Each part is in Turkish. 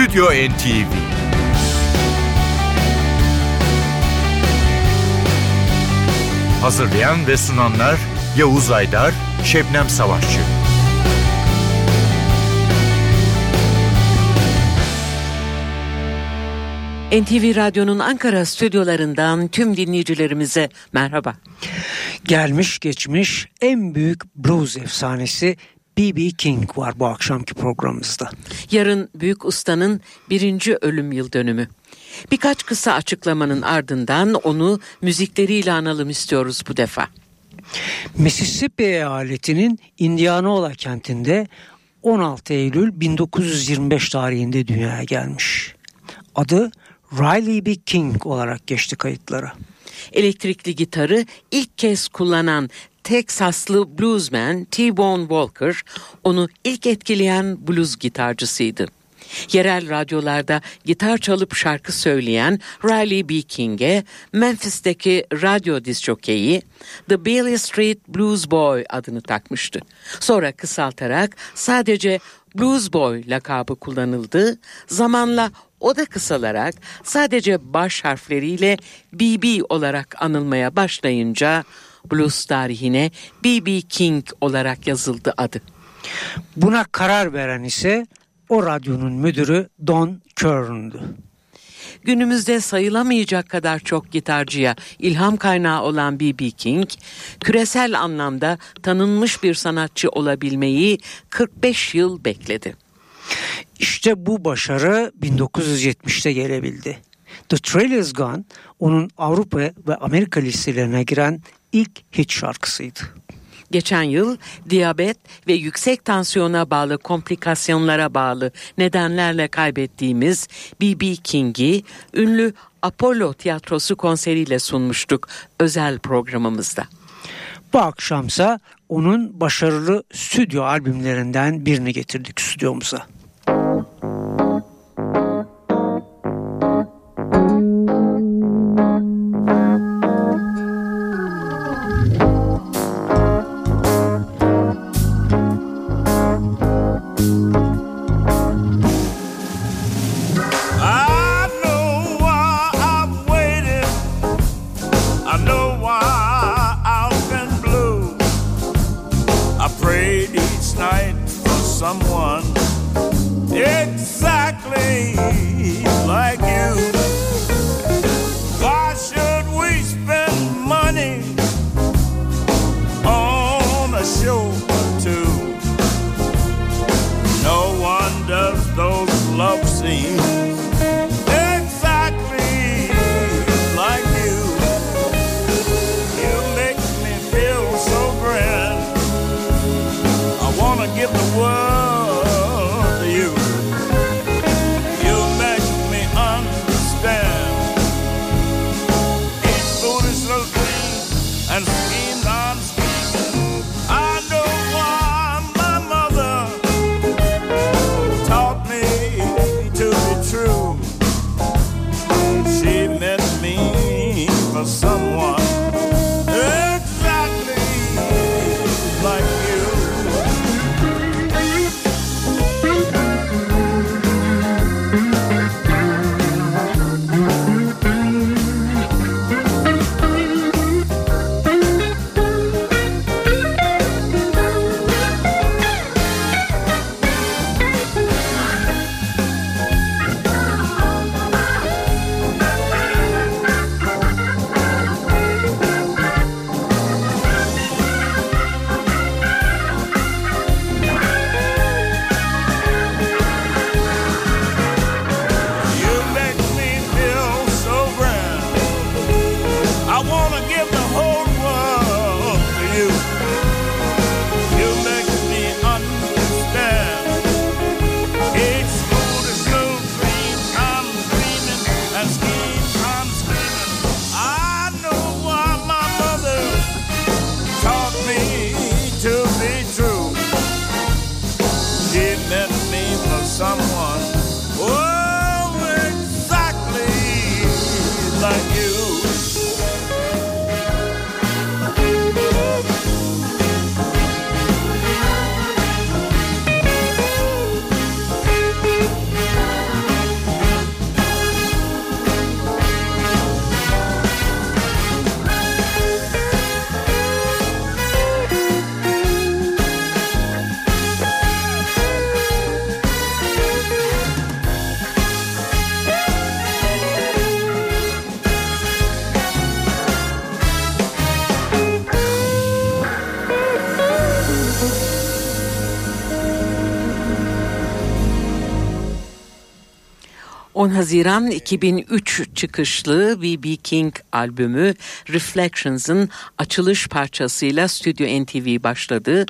Stüdyo NTV Hazırlayan ve sunanlar Yavuz Aydar, Şebnem Savaşçı. NTV Radyo'nun Ankara stüdyolarından tüm dinleyicilerimize merhaba. Gelmiş geçmiş en büyük blues efsanesi B.B. King var bu akşamki programımızda. Yarın büyük ustanın birinci ölüm yıl dönümü. Birkaç kısa açıklamanın ardından onu müzikleriyle analım istiyoruz bu defa. Mississippi eyaletinin Indianola kentinde 16 Eylül 1925 tarihinde dünyaya gelmiş. Adı Riley B. King olarak geçti kayıtlara. Elektrikli gitarı ilk kez kullanan Teksaslı bluesman T-Bone Walker onu ilk etkileyen blues gitarcısıydı. Yerel radyolarda gitar çalıp şarkı söyleyen Riley B. King'e Memphis'teki radyo disjokeyi The Bailey Street Blues Boy adını takmıştı. Sonra kısaltarak sadece Blues Boy lakabı kullanıldı. Zamanla o da kısalarak sadece baş harfleriyle BB olarak anılmaya başlayınca blues tarihine B.B. King olarak yazıldı adı. Buna karar veren ise o radyonun müdürü Don Kern'dü. Günümüzde sayılamayacak kadar çok gitarcıya ilham kaynağı olan B.B. King, küresel anlamda tanınmış bir sanatçı olabilmeyi 45 yıl bekledi. İşte bu başarı 1970'te gelebildi. The Trail Is Gone onun Avrupa ve Amerika listelerine giren ilk hit şarkısıydı. Geçen yıl diyabet ve yüksek tansiyona bağlı komplikasyonlara bağlı nedenlerle kaybettiğimiz B.B. King'i ünlü Apollo Tiyatrosu konseriyle sunmuştuk özel programımızda. Bu akşamsa onun başarılı stüdyo albümlerinden birini getirdik stüdyomuza. I wanna give 10 Haziran 2003 çıkışlı B.B. King albümü Reflections'ın açılış parçasıyla Stüdyo NTV başladı.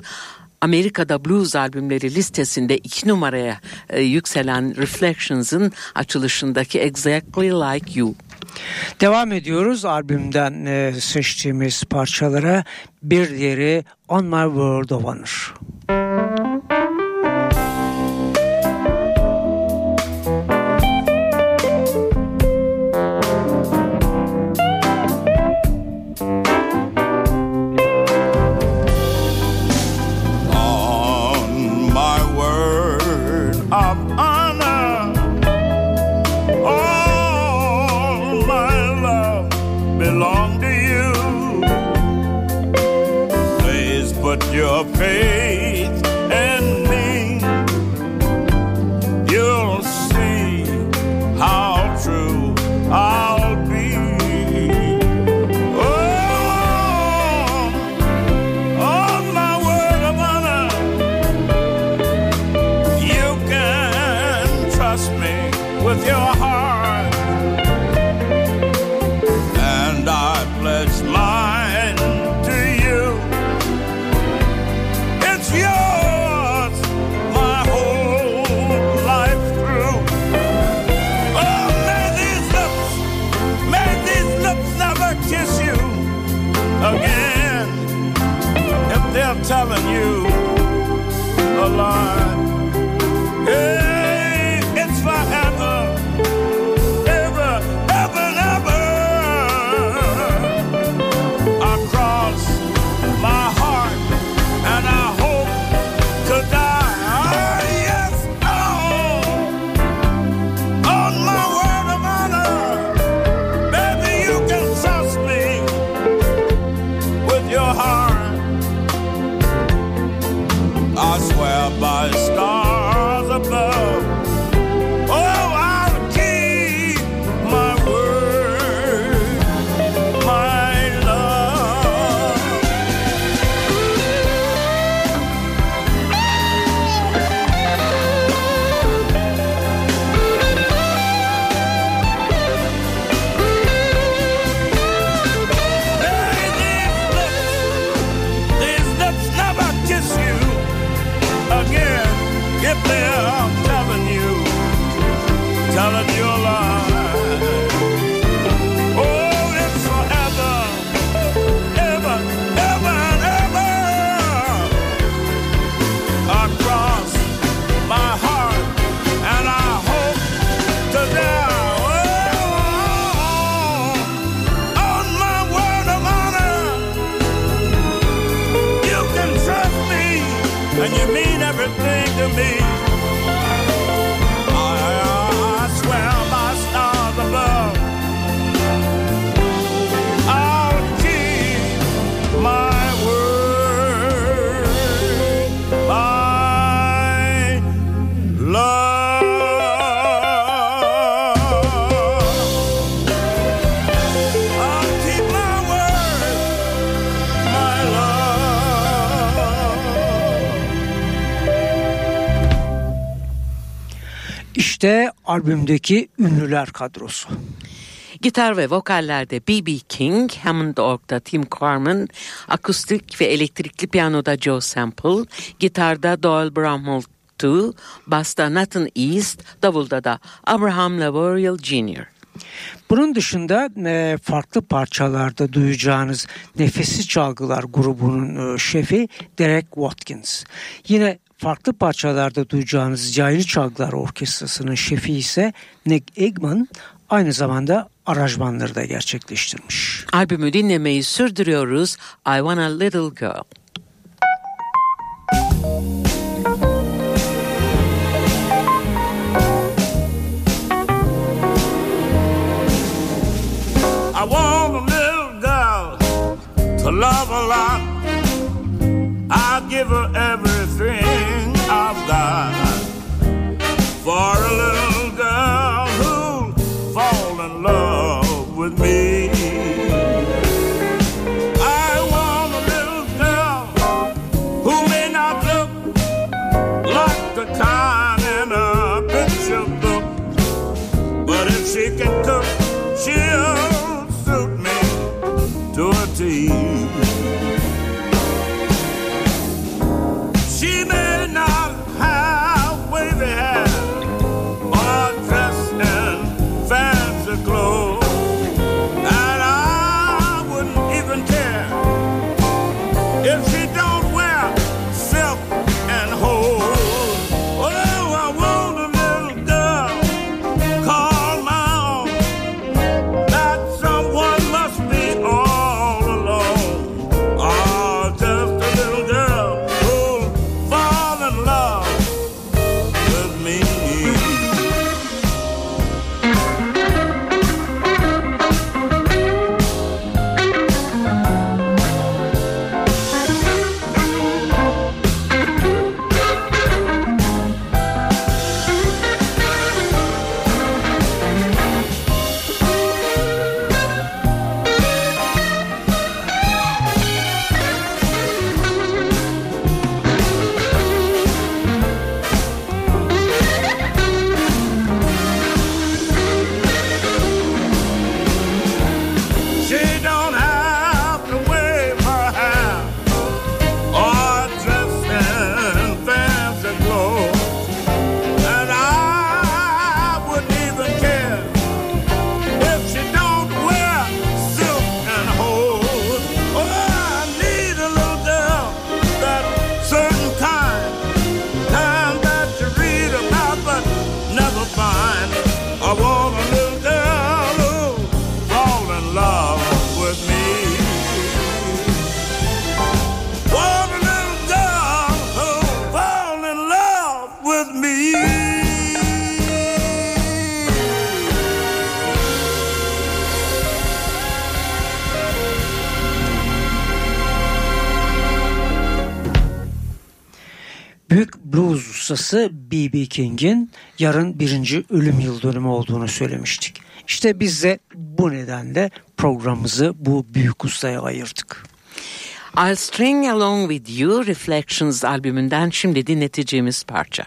Amerika'da blues albümleri listesinde iki numaraya e, yükselen Reflections'ın açılışındaki Exactly Like You. Devam ediyoruz albümden e, seçtiğimiz parçalara. Bir diğeri On My World of Honor. Everything to me. Albümdeki ünlüler kadrosu. Gitar ve vokallerde B.B. King, Hammond Org'da Tim Carman, akustik ve elektrikli piyanoda Joe Sample, gitarda Doyle Bramhall II, basta Nathan East, davulda da Abraham Lavoriel Jr. Bunun dışında e, farklı parçalarda duyacağınız Nefessiz Çalgılar grubunun e, şefi Derek Watkins. Yine farklı parçalarda duyacağınız Cahili Çalgılar Orkestrası'nın şefi ise Nick Eggman aynı zamanda aranjmanları da gerçekleştirmiş. Albümü dinlemeyi sürdürüyoruz I Want a Little Girl. I want a little girl to love a lot. Ustası B.B. King'in yarın birinci ölüm yıl dönümü olduğunu söylemiştik. İşte biz de bu nedenle programımızı bu büyük ustaya ayırdık. I'll String Along With You Reflections albümünden şimdi dinleteceğimiz parça.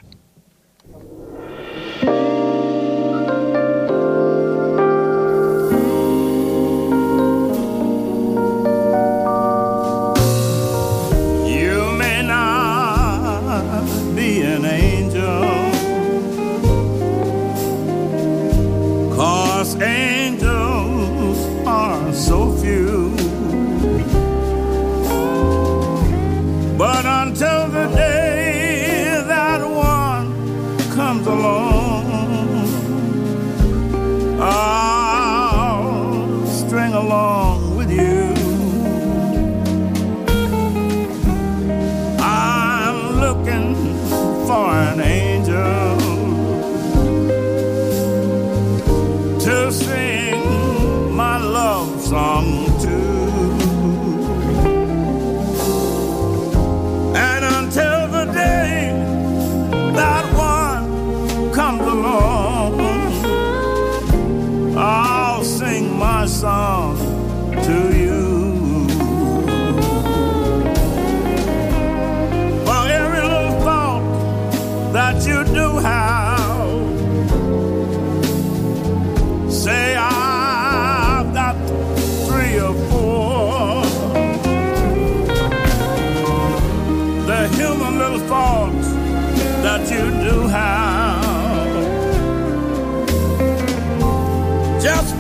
just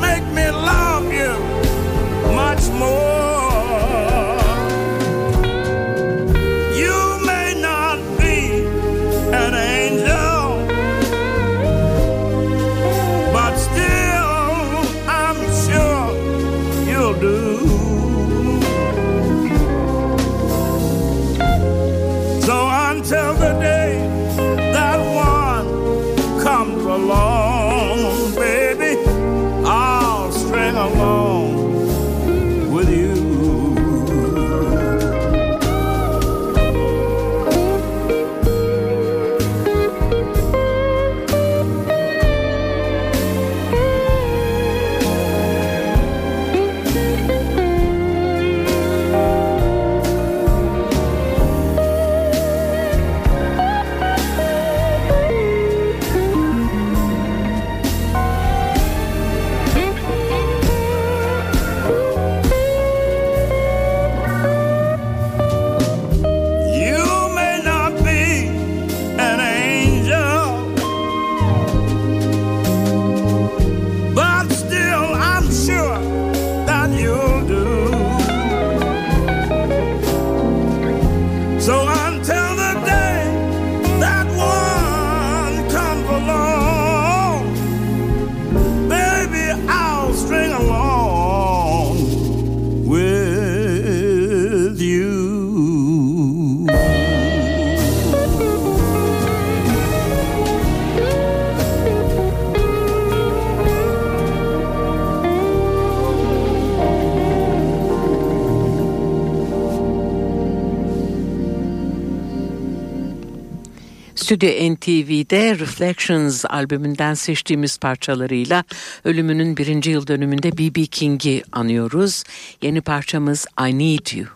Stüdyo NTV'de Reflections albümünden seçtiğimiz parçalarıyla ölümünün birinci yıl dönümünde B.B. King'i anıyoruz. Yeni parçamız I Need You.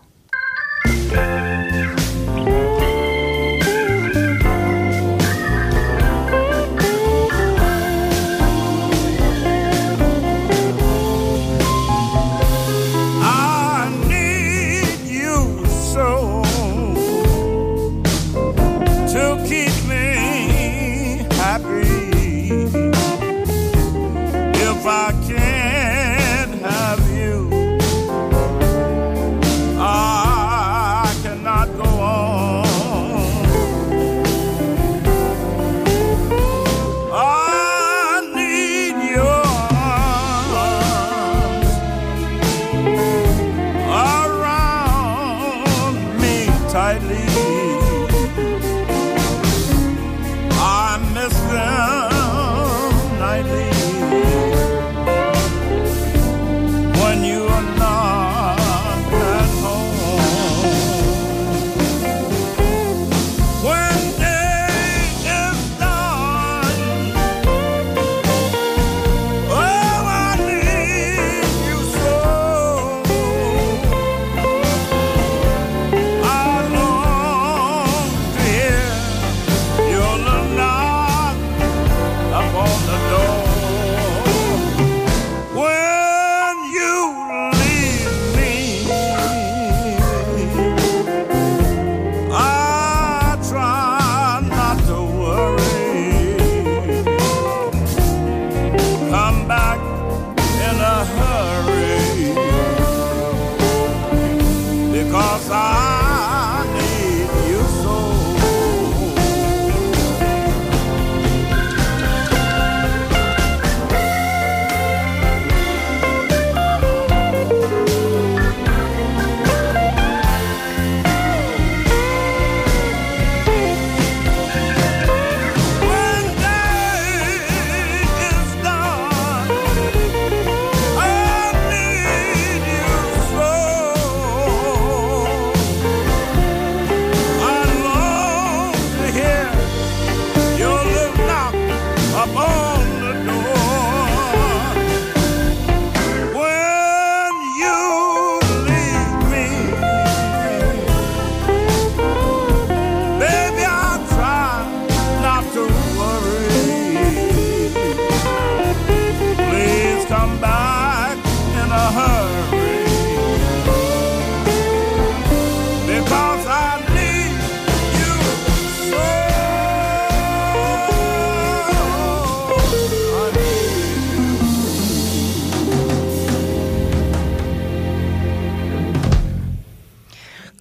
free.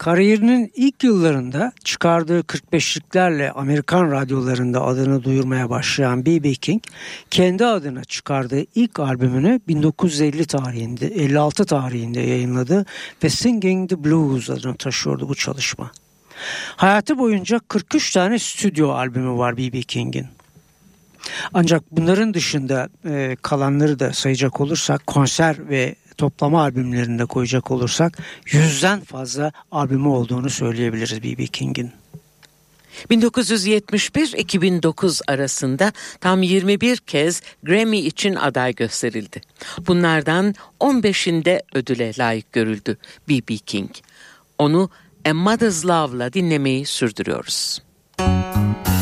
Kariyerinin ilk yıllarında çıkardığı 45'liklerle Amerikan radyolarında adını duyurmaya başlayan B.B. King, kendi adına çıkardığı ilk albümünü 1950 tarihinde, 56 tarihinde yayınladı ve Singing the Blues adını taşıyordu bu çalışma. Hayatı boyunca 43 tane stüdyo albümü var B.B. King'in. Ancak bunların dışında e, kalanları da sayacak olursak konser ve toplama albümlerinde koyacak olursak yüzden fazla albümü olduğunu söyleyebiliriz B.B. King'in. 1971-2009 arasında tam 21 kez Grammy için aday gösterildi. Bunlardan 15'inde ödüle layık görüldü B.B. King. Onu A Mother's Love'la dinlemeyi sürdürüyoruz. I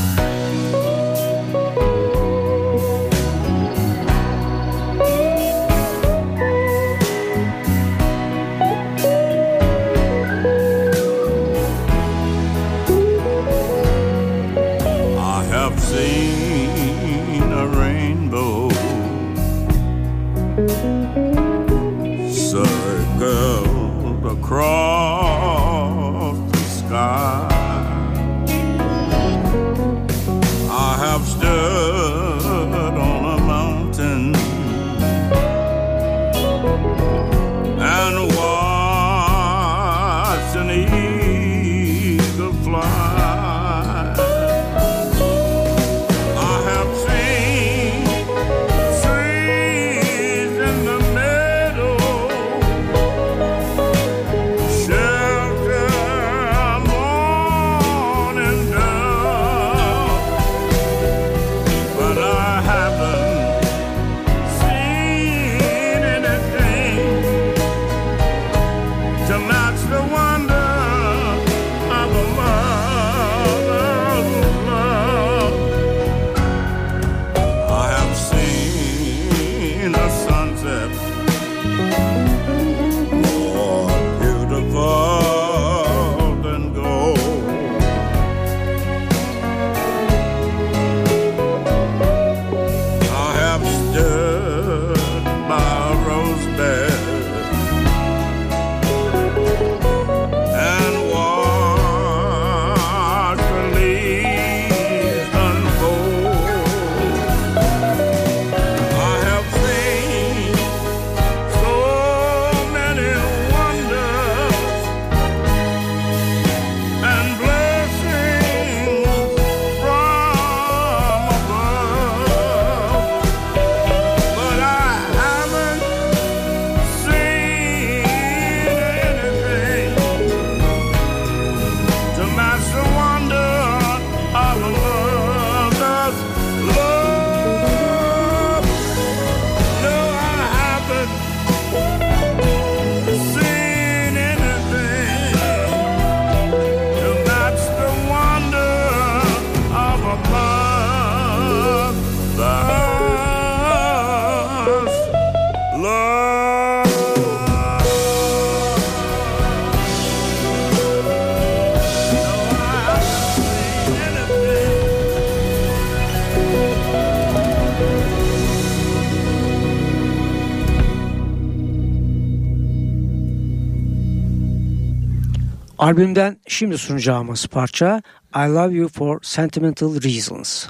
Albümden şimdi sunacağımız parça I Love You For Sentimental Reasons.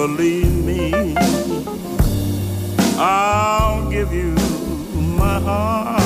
Believe me, I'll give you my heart.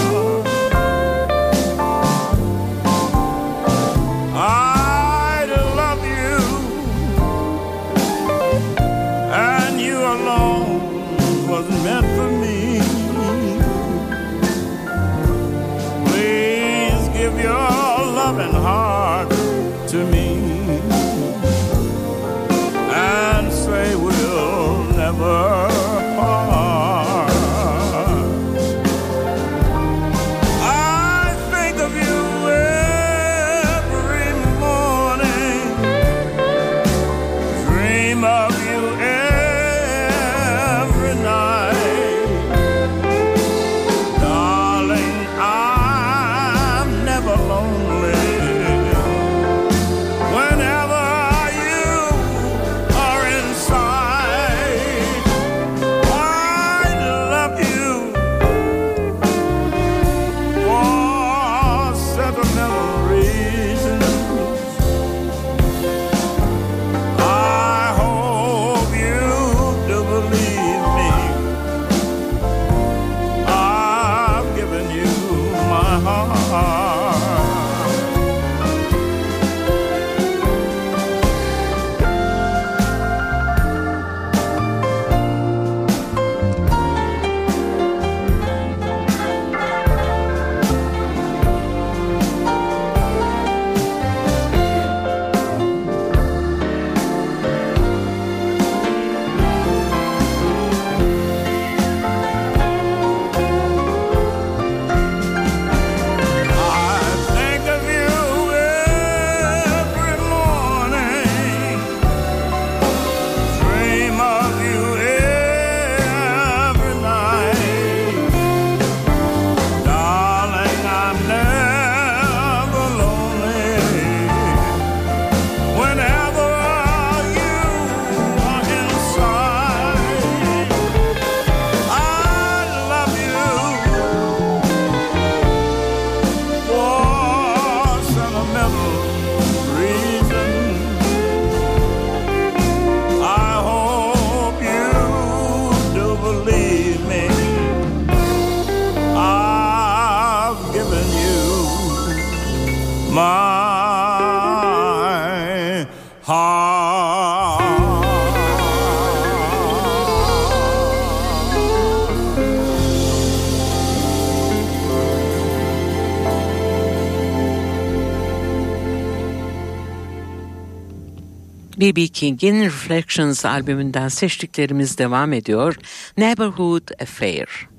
B.B. King'in Reflections albümünden seçtiklerimiz devam ediyor. Neighborhood Affair.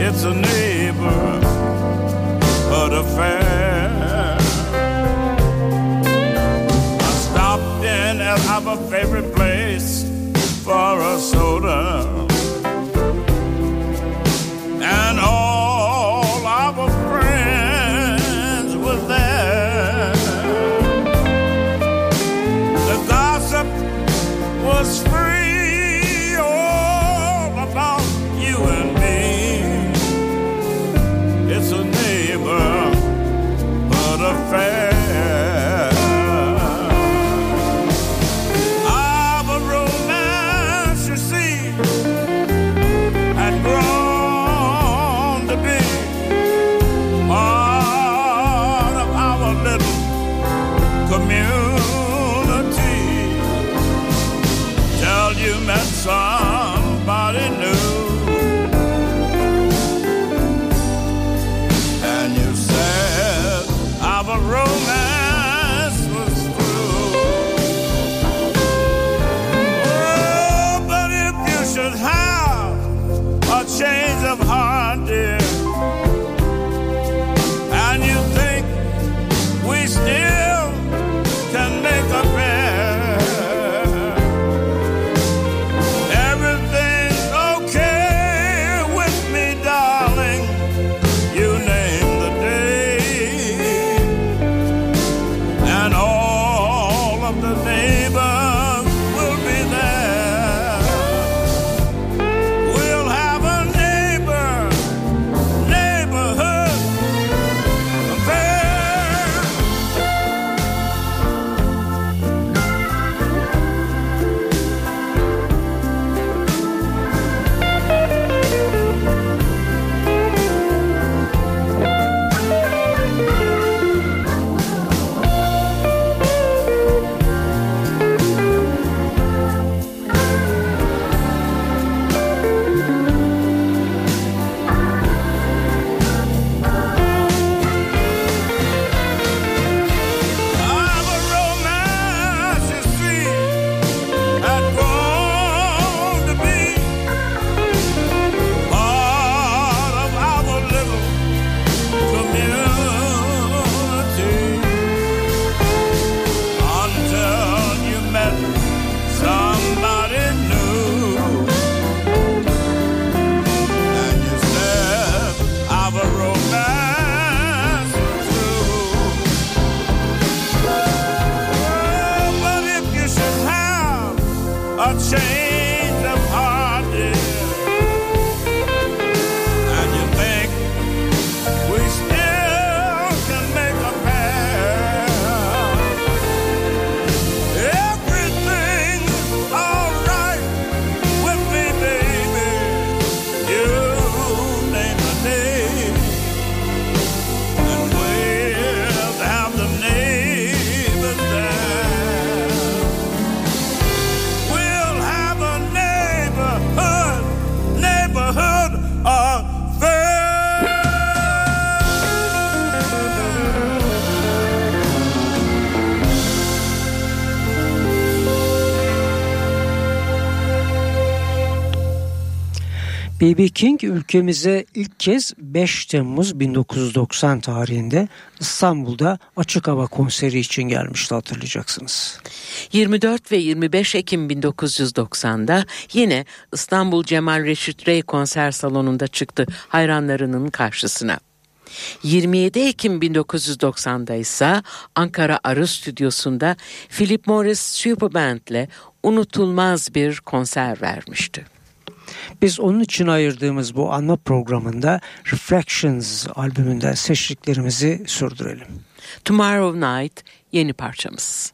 It's a neighborhood affair. I stopped in at our favorite place for a soda. Change B.B. King ülkemize ilk kez 5 Temmuz 1990 tarihinde İstanbul'da açık hava konseri için gelmişti hatırlayacaksınız. 24 ve 25 Ekim 1990'da yine İstanbul Cemal Reşit Rey konser salonunda çıktı hayranlarının karşısına. 27 Ekim 1990'da ise Ankara Arı Stüdyosu'nda Philip Morris Superband ile unutulmaz bir konser vermişti. Biz onun için ayırdığımız bu anma programında Reflections albümünden seçtiklerimizi sürdürelim. Tomorrow Night yeni parçamız.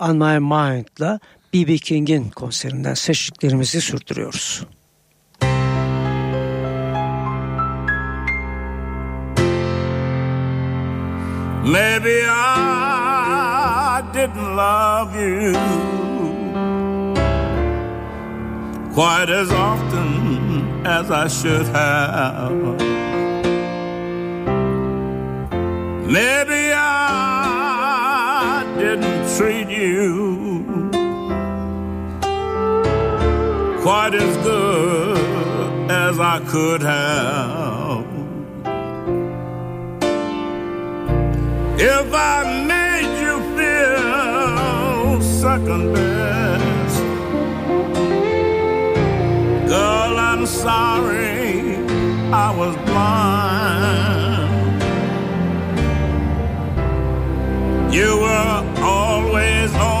On My Mind'la B.B. King'in konserinden seçtiklerimizi sürdürüyoruz. Maybe I didn't love you quite as often as I should have. Maybe I treat you quite as good as I could have. If I made you feel second best, girl, I'm sorry I was blind. You were always on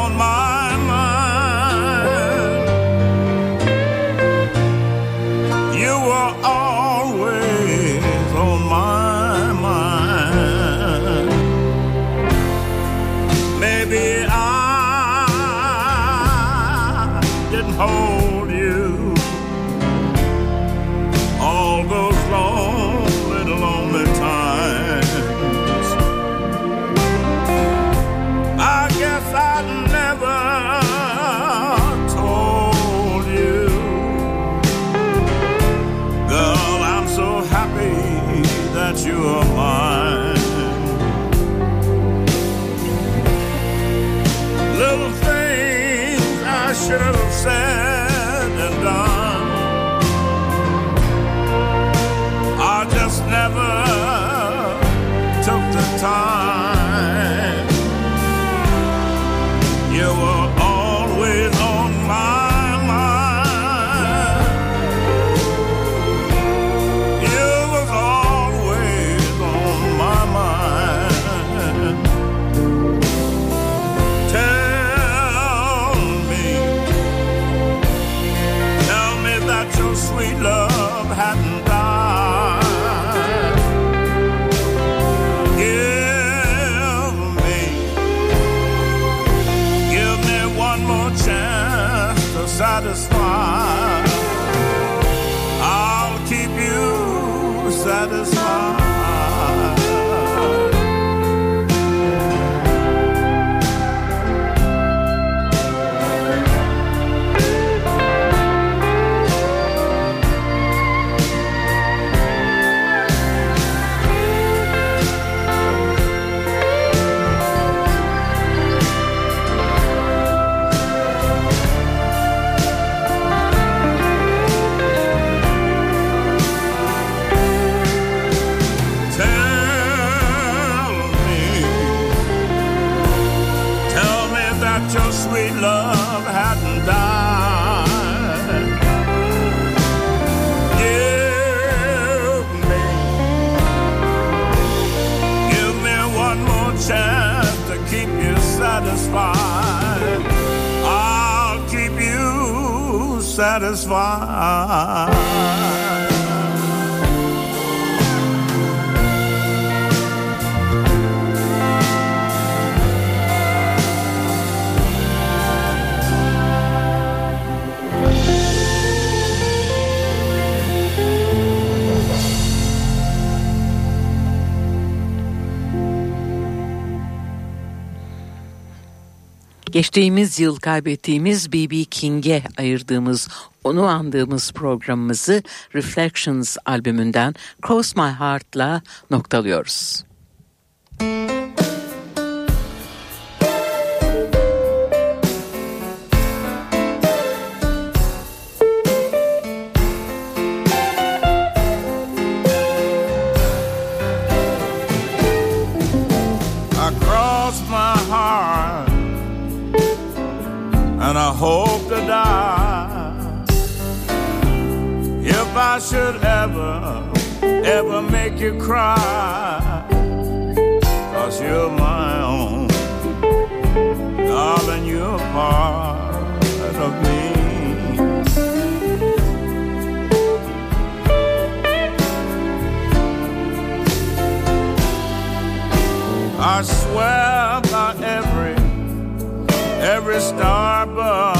satisfied. Geçtiğimiz yıl kaybettiğimiz B.B. King'e ayırdığımız, onu andığımız programımızı Reflections albümünden Cross My Heart'la noktalıyoruz. I hope to die. If I should ever, ever make you cry, cause you're my own, darling, you're part of me. I swear by every every Starbucks.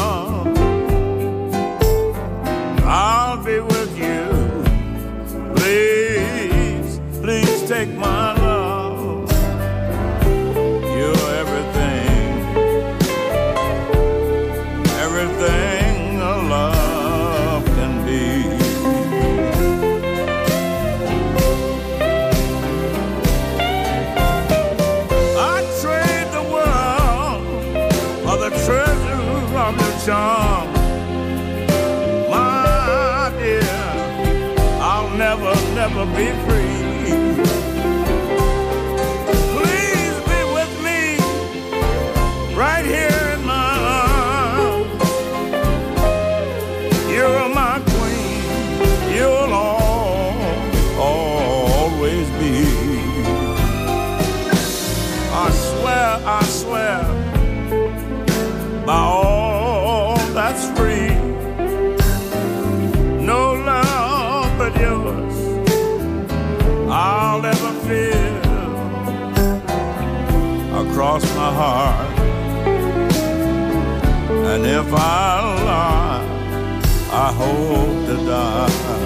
Heart. And if I lie, I hope to die.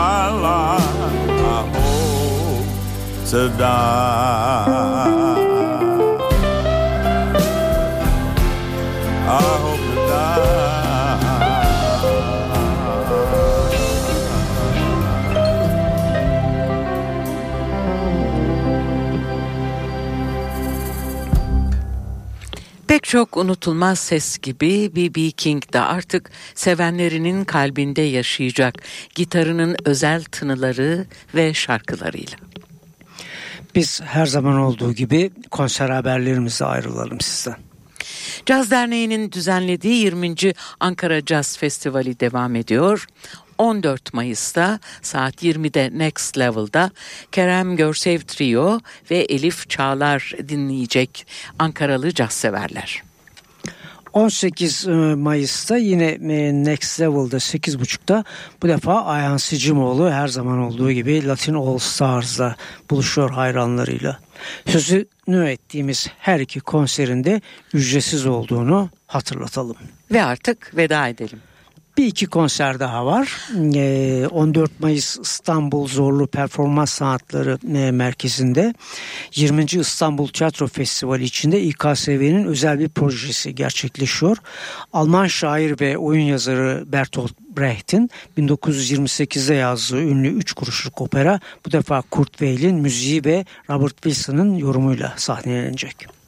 my life, I hope to die. Pek çok unutulmaz ses gibi B.B. King de artık sevenlerinin kalbinde yaşayacak gitarının özel tınıları ve şarkılarıyla. Biz her zaman olduğu gibi konser haberlerimizle ayrılalım sizden. Caz Derneği'nin düzenlediği 20. Ankara Caz Festivali devam ediyor. 14 Mayıs'ta saat 20'de Next Level'da Kerem Görsev Trio ve Elif Çağlar dinleyecek Ankaralı caz severler. 18 e, Mayıs'ta yine e, Next Level'da 8.30'da bu defa Ayhan Sicimoğlu her zaman olduğu gibi Latin All Stars'la buluşuyor hayranlarıyla. Sözünü ettiğimiz her iki konserinde ücretsiz olduğunu hatırlatalım. Ve artık veda edelim. Bir iki konser daha var. Ee, 14 Mayıs İstanbul Zorlu Performans Sanatları e, Merkezi'nde 20. İstanbul Tiyatro Festivali içinde İKSV'nin özel bir projesi gerçekleşiyor. Alman şair ve oyun yazarı Bertolt Brecht'in 1928'de yazdığı ünlü Üç Kuruşluk Opera bu defa Kurt Weill'in müziği ve Robert Wilson'ın yorumuyla sahnelenecek.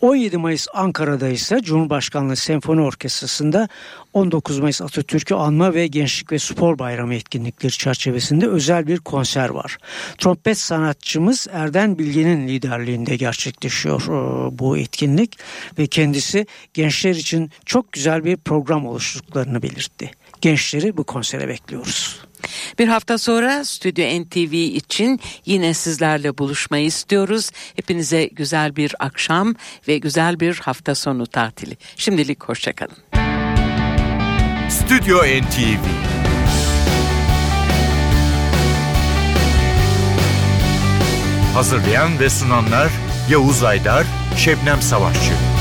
17 Mayıs Ankara'da ise Cumhurbaşkanlığı Senfoni Orkestrası'nda 19 Mayıs Atatürk'ü anma ve Gençlik ve Spor Bayramı etkinlikleri çerçevesinde özel bir konser var. Trompet sanatçımız Erden Bilge'nin liderliğinde gerçekleşiyor e, bu etkinlik ve kendisi gençler için çok güzel bir program oluşturduklarını belirtti. Gençleri bu konsere bekliyoruz. Bir hafta sonra Stüdyo NTV için yine sizlerle buluşmayı istiyoruz. Hepinize güzel bir akşam ve güzel bir hafta sonu tatili. Şimdilik hoşçakalın. Stüdyo NTV Hazırlayan ve sunanlar Yavuz Aydar, Şebnem Savaşçı.